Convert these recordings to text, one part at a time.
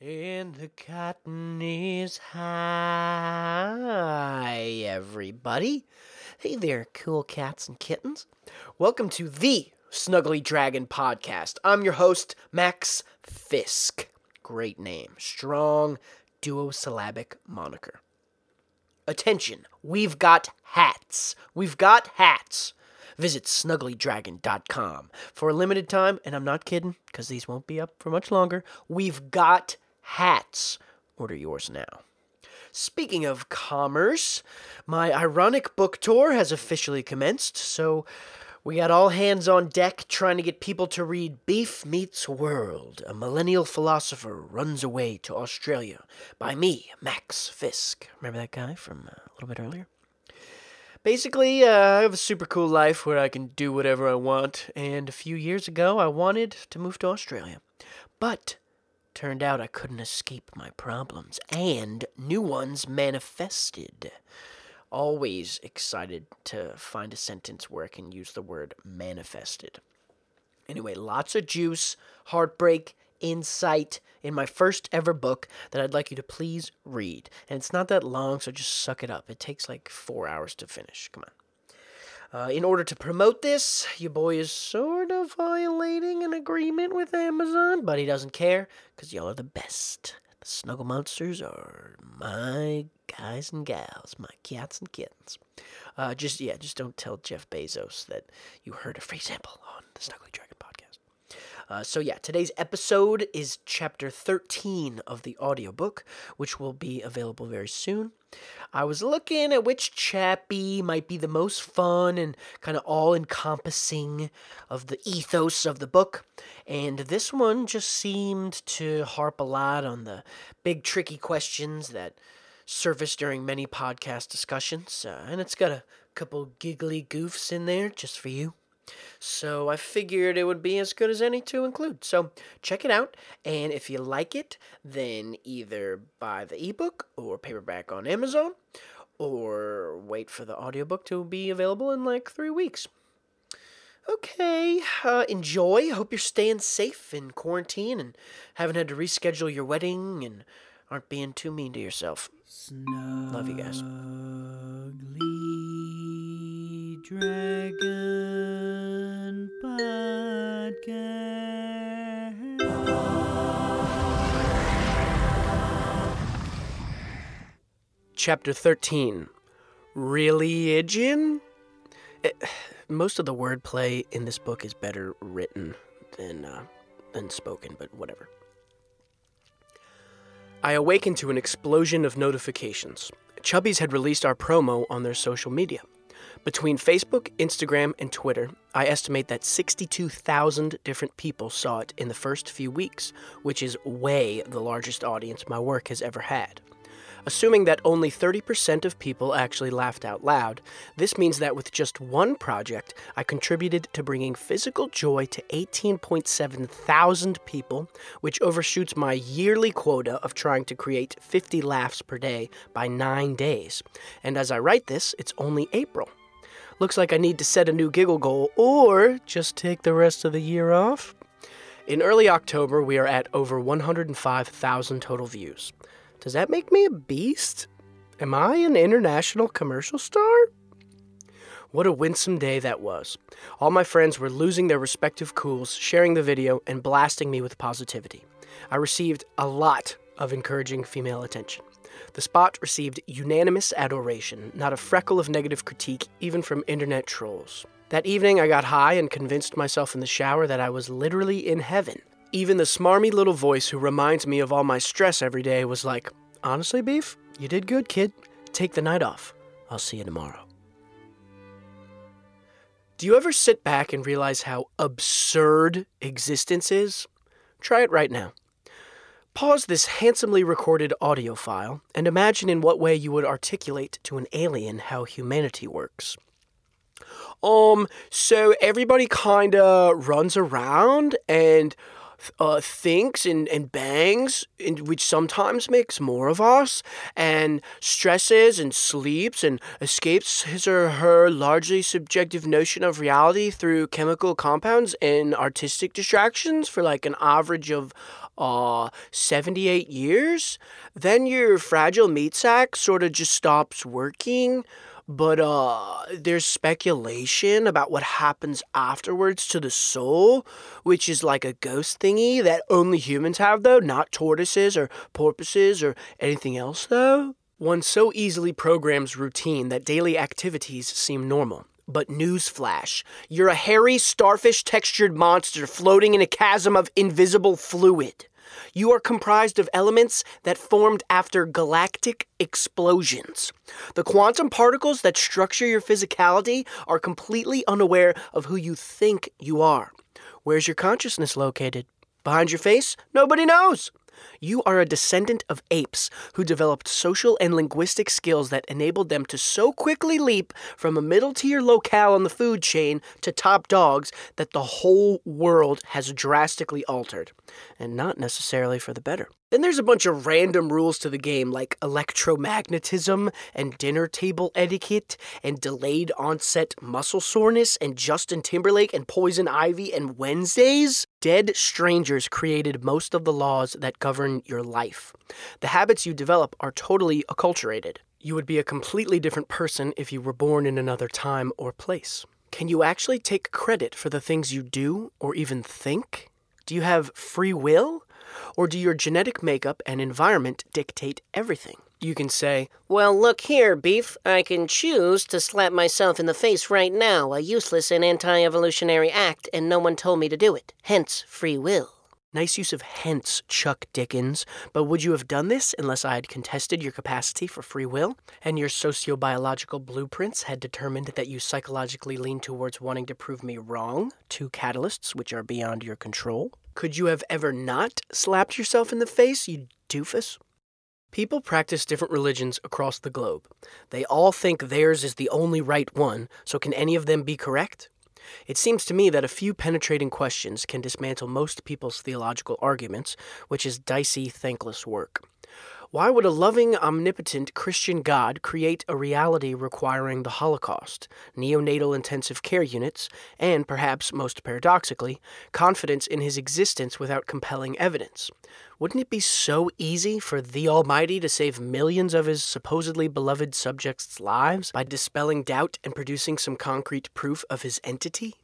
And the cotton is high, everybody. Hey there, cool cats and kittens. Welcome to the Snuggly Dragon podcast. I'm your host, Max Fisk. Great name. Strong duosyllabic moniker. Attention, we've got hats. We've got hats. Visit snugglydragon.com. For a limited time, and I'm not kidding, because these won't be up for much longer, we've got hats. Order yours now. Speaking of commerce, my ironic book tour has officially commenced, so we got all hands on deck trying to get people to read Beef Meets World, a millennial philosopher runs away to Australia by me, Max Fisk. Remember that guy from uh, a little bit earlier? Basically, uh, I have a super cool life where I can do whatever I want, and a few years ago I wanted to move to Australia. But turned out I couldn't escape my problems, and new ones manifested. Always excited to find a sentence where I can use the word manifested. Anyway, lots of juice, heartbreak, insight in my first ever book that I'd like you to please read. And it's not that long, so just suck it up. It takes like four hours to finish. Come on. Uh, in order to promote this, your boy is sort of violating an agreement with Amazon, but he doesn't care because y'all are the best. The Snuggle Monsters are my guys and gals, my cats and kittens. Uh, just yeah, just don't tell Jeff Bezos that you heard a free sample on the Snuggly Dragon. Uh, so yeah, today's episode is chapter 13 of the audiobook, which will be available very soon. I was looking at which chappie might be the most fun and kind of all encompassing of the ethos of the book, and this one just seemed to harp a lot on the big tricky questions that surface during many podcast discussions, uh, and it's got a couple giggly goofs in there just for you. So I figured it would be as good as any to include. So check it out, and if you like it, then either buy the ebook or paperback on Amazon, or wait for the audiobook to be available in like three weeks. Okay, uh, enjoy. Hope you're staying safe in quarantine and haven't had to reschedule your wedding and aren't being too mean to yourself. Love you guys. Dragon Podcast. Chapter 13 Religion? It, most of the wordplay in this book is better written than, uh, than spoken, but whatever. I awakened to an explosion of notifications. Chubbies had released our promo on their social media. Between Facebook, Instagram, and Twitter, I estimate that 62,000 different people saw it in the first few weeks, which is way the largest audience my work has ever had. Assuming that only 30% of people actually laughed out loud, this means that with just one project, I contributed to bringing physical joy to 18.7 thousand people, which overshoots my yearly quota of trying to create 50 laughs per day by nine days. And as I write this, it's only April. Looks like I need to set a new giggle goal or just take the rest of the year off. In early October, we are at over 105,000 total views. Does that make me a beast? Am I an international commercial star? What a winsome day that was. All my friends were losing their respective cools, sharing the video, and blasting me with positivity. I received a lot of encouraging female attention. The spot received unanimous adoration, not a freckle of negative critique, even from internet trolls. That evening, I got high and convinced myself in the shower that I was literally in heaven. Even the smarmy little voice who reminds me of all my stress every day was like, Honestly, Beef, you did good, kid. Take the night off. I'll see you tomorrow. Do you ever sit back and realize how absurd existence is? Try it right now. Pause this handsomely recorded audio file and imagine in what way you would articulate to an alien how humanity works. Um, so everybody kinda runs around and uh, thinks and, and bangs, and which sometimes makes more of us, and stresses and sleeps and escapes his or her largely subjective notion of reality through chemical compounds and artistic distractions for like an average of uh, 78 years, then your fragile meat sack sort of just stops working. But uh there's speculation about what happens afterwards to the soul which is like a ghost thingy that only humans have though not tortoises or porpoises or anything else though. One so easily programs routine that daily activities seem normal but newsflash, you're a hairy, starfish textured monster floating in a chasm of invisible fluid. You are comprised of elements that formed after galactic explosions. The quantum particles that structure your physicality are completely unaware of who you think you are. Where's your consciousness located? Behind your face? Nobody knows. You are a descendant of apes who developed social and linguistic skills that enabled them to so quickly leap from a middle tier locale on the food chain to top dogs that the whole world has drastically altered. And not necessarily for the better. Then there's a bunch of random rules to the game like electromagnetism and dinner table etiquette and delayed onset muscle soreness and Justin Timberlake and Poison Ivy and Wednesdays. Dead strangers created most of the laws that govern your life. The habits you develop are totally acculturated. You would be a completely different person if you were born in another time or place. Can you actually take credit for the things you do or even think? Do you have free will? Or do your genetic makeup and environment dictate everything? You can say, Well, look here, Beef. I can choose to slap myself in the face right now, a useless and anti evolutionary act, and no one told me to do it. Hence, free will. Nice use of hence, Chuck Dickens, but would you have done this unless I had contested your capacity for free will and your sociobiological blueprints had determined that you psychologically lean towards wanting to prove me wrong? Two catalysts which are beyond your control. Could you have ever not slapped yourself in the face, you doofus? People practice different religions across the globe. They all think theirs is the only right one, so can any of them be correct? It seems to me that a few penetrating questions can dismantle most people's theological arguments, which is dicey, thankless work. Why would a loving, omnipotent Christian God create a reality requiring the Holocaust, neonatal intensive care units, and, perhaps most paradoxically, confidence in his existence without compelling evidence? Wouldn't it be so easy for the Almighty to save millions of his supposedly beloved subjects' lives by dispelling doubt and producing some concrete proof of his entity?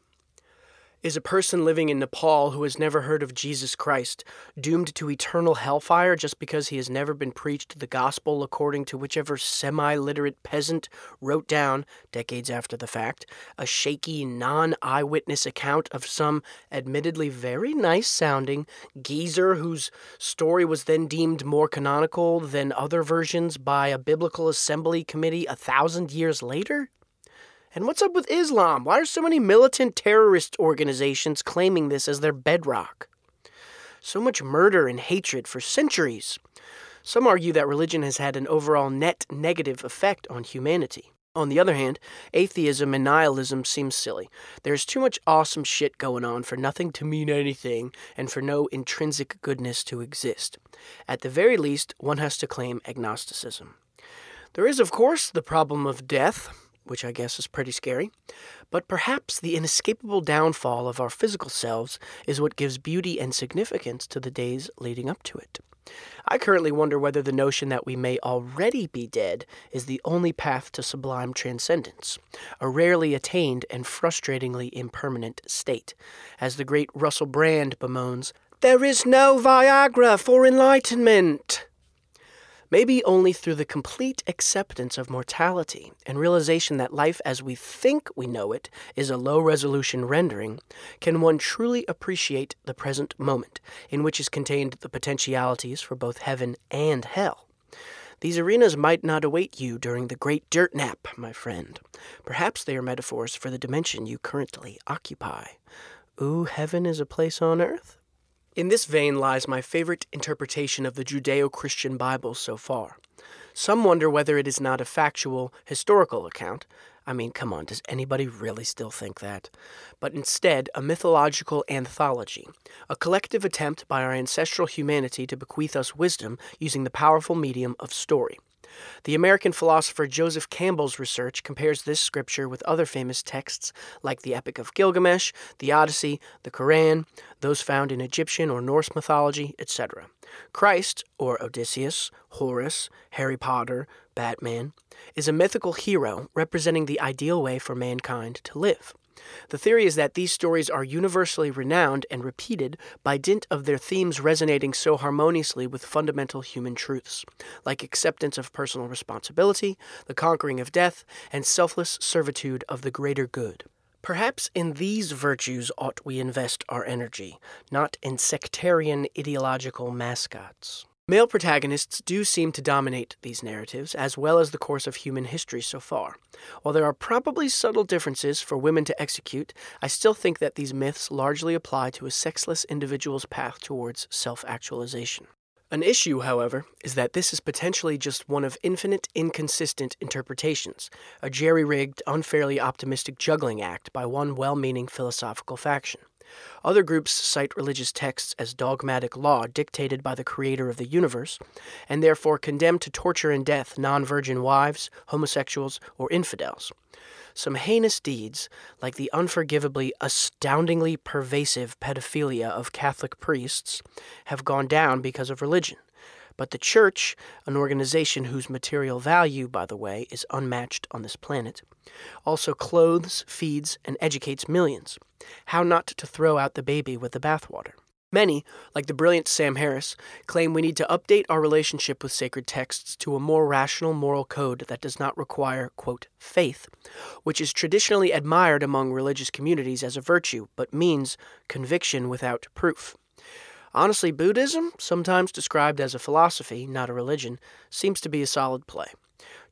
Is a person living in Nepal who has never heard of Jesus Christ doomed to eternal hellfire just because he has never been preached the gospel according to whichever semi literate peasant wrote down, decades after the fact, a shaky non eyewitness account of some admittedly very nice sounding geezer whose story was then deemed more canonical than other versions by a biblical assembly committee a thousand years later? And what's up with Islam? Why are so many militant terrorist organizations claiming this as their bedrock? So much murder and hatred for centuries. Some argue that religion has had an overall net negative effect on humanity. On the other hand, atheism and nihilism seem silly. There's too much awesome shit going on for nothing to mean anything and for no intrinsic goodness to exist. At the very least, one has to claim agnosticism. There is, of course, the problem of death, which I guess is pretty scary. But perhaps the inescapable downfall of our physical selves is what gives beauty and significance to the days leading up to it. I currently wonder whether the notion that we may already be dead is the only path to sublime transcendence, a rarely attained and frustratingly impermanent state. As the great Russell Brand bemoans, There is no Viagra for enlightenment! Maybe only through the complete acceptance of mortality and realization that life as we think we know it is a low resolution rendering can one truly appreciate the present moment, in which is contained the potentialities for both heaven and hell. These arenas might not await you during the great dirt nap, my friend. Perhaps they are metaphors for the dimension you currently occupy. Ooh, heaven is a place on earth? In this vein lies my favorite interpretation of the Judeo Christian Bible so far. Some wonder whether it is not a factual, historical account, I mean, come on, does anybody really still think that? But instead, a mythological anthology, a collective attempt by our ancestral humanity to bequeath us wisdom using the powerful medium of story. The American philosopher Joseph Campbell's research compares this scripture with other famous texts like the Epic of Gilgamesh, the Odyssey, the Quran, those found in Egyptian or Norse mythology, etc. Christ, or Odysseus, Horus, Harry Potter, Batman, is a mythical hero representing the ideal way for mankind to live. The theory is that these stories are universally renowned and repeated by dint of their themes resonating so harmoniously with fundamental human truths, like acceptance of personal responsibility, the conquering of death, and selfless servitude of the greater good. Perhaps in these virtues ought we invest our energy, not in sectarian ideological mascots. Male protagonists do seem to dominate these narratives, as well as the course of human history so far. While there are probably subtle differences for women to execute, I still think that these myths largely apply to a sexless individual's path towards self actualization. An issue, however, is that this is potentially just one of infinite inconsistent interpretations, a jerry rigged, unfairly optimistic juggling act by one well meaning philosophical faction. Other groups cite religious texts as dogmatic law dictated by the creator of the universe, and therefore condemn to torture and death non virgin wives, homosexuals, or infidels. Some heinous deeds, like the unforgivably, astoundingly pervasive pedophilia of Catholic priests, have gone down because of religion. But the Church, an organization whose material value, by the way, is unmatched on this planet, also clothes, feeds, and educates millions. How not to throw out the baby with the bathwater? Many, like the brilliant Sam Harris, claim we need to update our relationship with sacred texts to a more rational moral code that does not require, quote, faith, which is traditionally admired among religious communities as a virtue, but means conviction without proof. Honestly, Buddhism, sometimes described as a philosophy, not a religion, seems to be a solid play.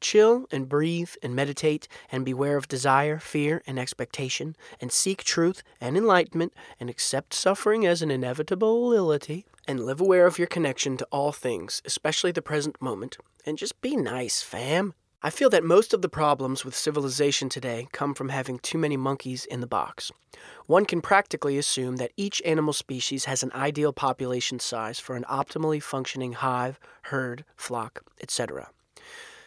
Chill and breathe and meditate and beware of desire, fear, and expectation, and seek truth and enlightenment and accept suffering as an inevitable inevitability, and live aware of your connection to all things, especially the present moment, and just be nice, fam. I feel that most of the problems with civilization today come from having too many monkeys in the box. One can practically assume that each animal species has an ideal population size for an optimally functioning hive, herd, flock, etc.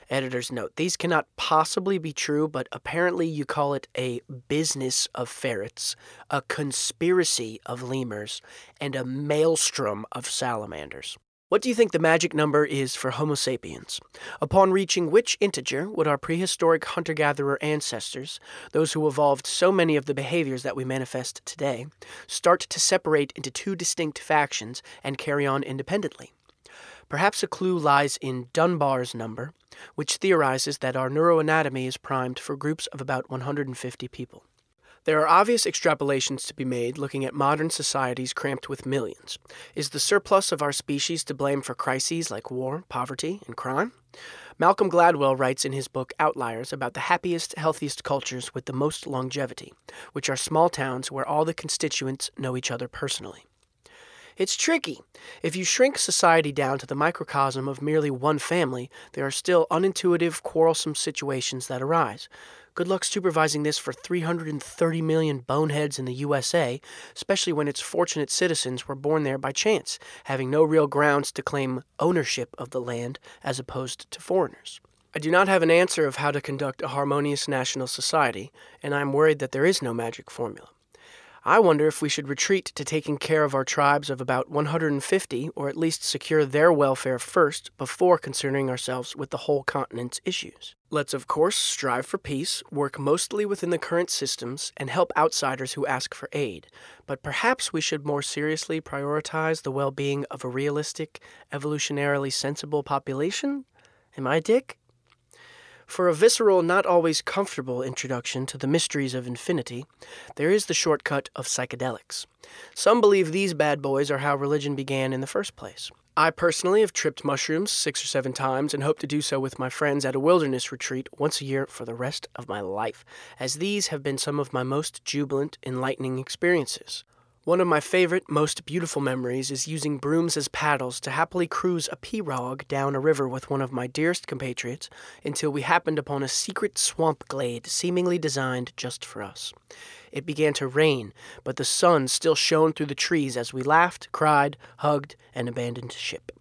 Editor's note These cannot possibly be true, but apparently you call it a business of ferrets, a conspiracy of lemurs, and a maelstrom of salamanders. What do you think the magic number is for Homo sapiens? Upon reaching which integer would our prehistoric hunter gatherer ancestors, those who evolved so many of the behaviors that we manifest today, start to separate into two distinct factions and carry on independently? Perhaps a clue lies in Dunbar's number, which theorizes that our neuroanatomy is primed for groups of about 150 people. There are obvious extrapolations to be made looking at modern societies cramped with millions. Is the surplus of our species to blame for crises like war, poverty, and crime? Malcolm Gladwell writes in his book Outliers about the happiest, healthiest cultures with the most longevity, which are small towns where all the constituents know each other personally. It's tricky. If you shrink society down to the microcosm of merely one family, there are still unintuitive, quarrelsome situations that arise. Good luck supervising this for 330 million boneheads in the USA, especially when its fortunate citizens were born there by chance, having no real grounds to claim ownership of the land as opposed to foreigners. I do not have an answer of how to conduct a harmonious national society, and I am worried that there is no magic formula. I wonder if we should retreat to taking care of our tribes of about 150, or at least secure their welfare first before concerning ourselves with the whole continent's issues. Let's, of course, strive for peace, work mostly within the current systems, and help outsiders who ask for aid. But perhaps we should more seriously prioritize the well being of a realistic, evolutionarily sensible population? Am I a dick? For a visceral, not always comfortable introduction to the mysteries of infinity, there is the shortcut of psychedelics. Some believe these bad boys are how religion began in the first place. I personally have tripped mushrooms six or seven times and hope to do so with my friends at a wilderness retreat once a year for the rest of my life, as these have been some of my most jubilant, enlightening experiences. One of my favorite, most beautiful memories is using brooms as paddles to happily cruise a pirogue down a river with one of my dearest compatriots until we happened upon a secret swamp glade seemingly designed just for us. It began to rain, but the sun still shone through the trees as we laughed, cried, hugged, and abandoned ship.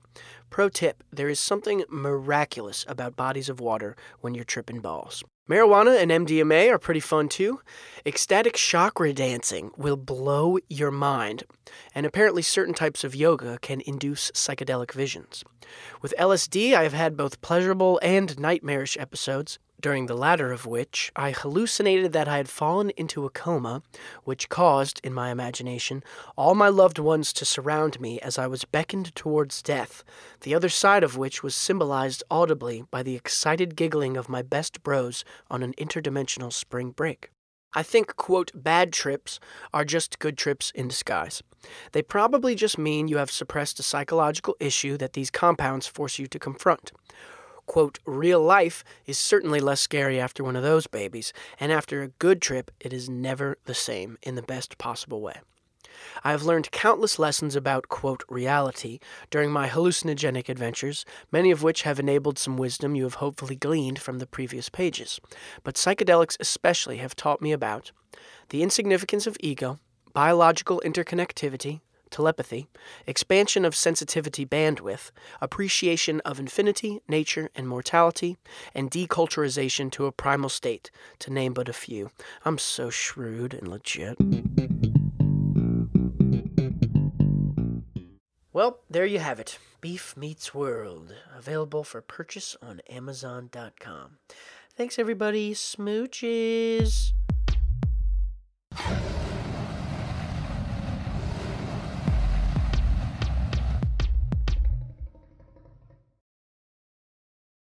Pro tip there is something miraculous about bodies of water when you're tripping balls. Marijuana and MDMA are pretty fun too. Ecstatic chakra dancing will blow your mind, and apparently certain types of yoga can induce psychedelic visions. With LSD, I have had both pleasurable and nightmarish episodes, during the latter of which I hallucinated that I had fallen into a coma, which caused, in my imagination, all my loved ones to surround me as I was beckoned towards death, the other side of which was symbolized audibly by the excited giggling of my best bros on an interdimensional spring break. I think, quote, bad trips are just good trips in disguise. They probably just mean you have suppressed a psychological issue that these compounds force you to confront. Quote, real life is certainly less scary after one of those babies, and after a good trip, it is never the same in the best possible way. I have learned countless lessons about, quote, reality during my hallucinogenic adventures, many of which have enabled some wisdom you have hopefully gleaned from the previous pages. But psychedelics especially have taught me about the insignificance of ego, biological interconnectivity, telepathy, expansion of sensitivity bandwidth, appreciation of infinity, nature, and mortality, and deculturization to a primal state, to name but a few. I'm so shrewd and legit. Well, there you have it. Beef Meets World, available for purchase on Amazon.com. Thanks, everybody. Smooches.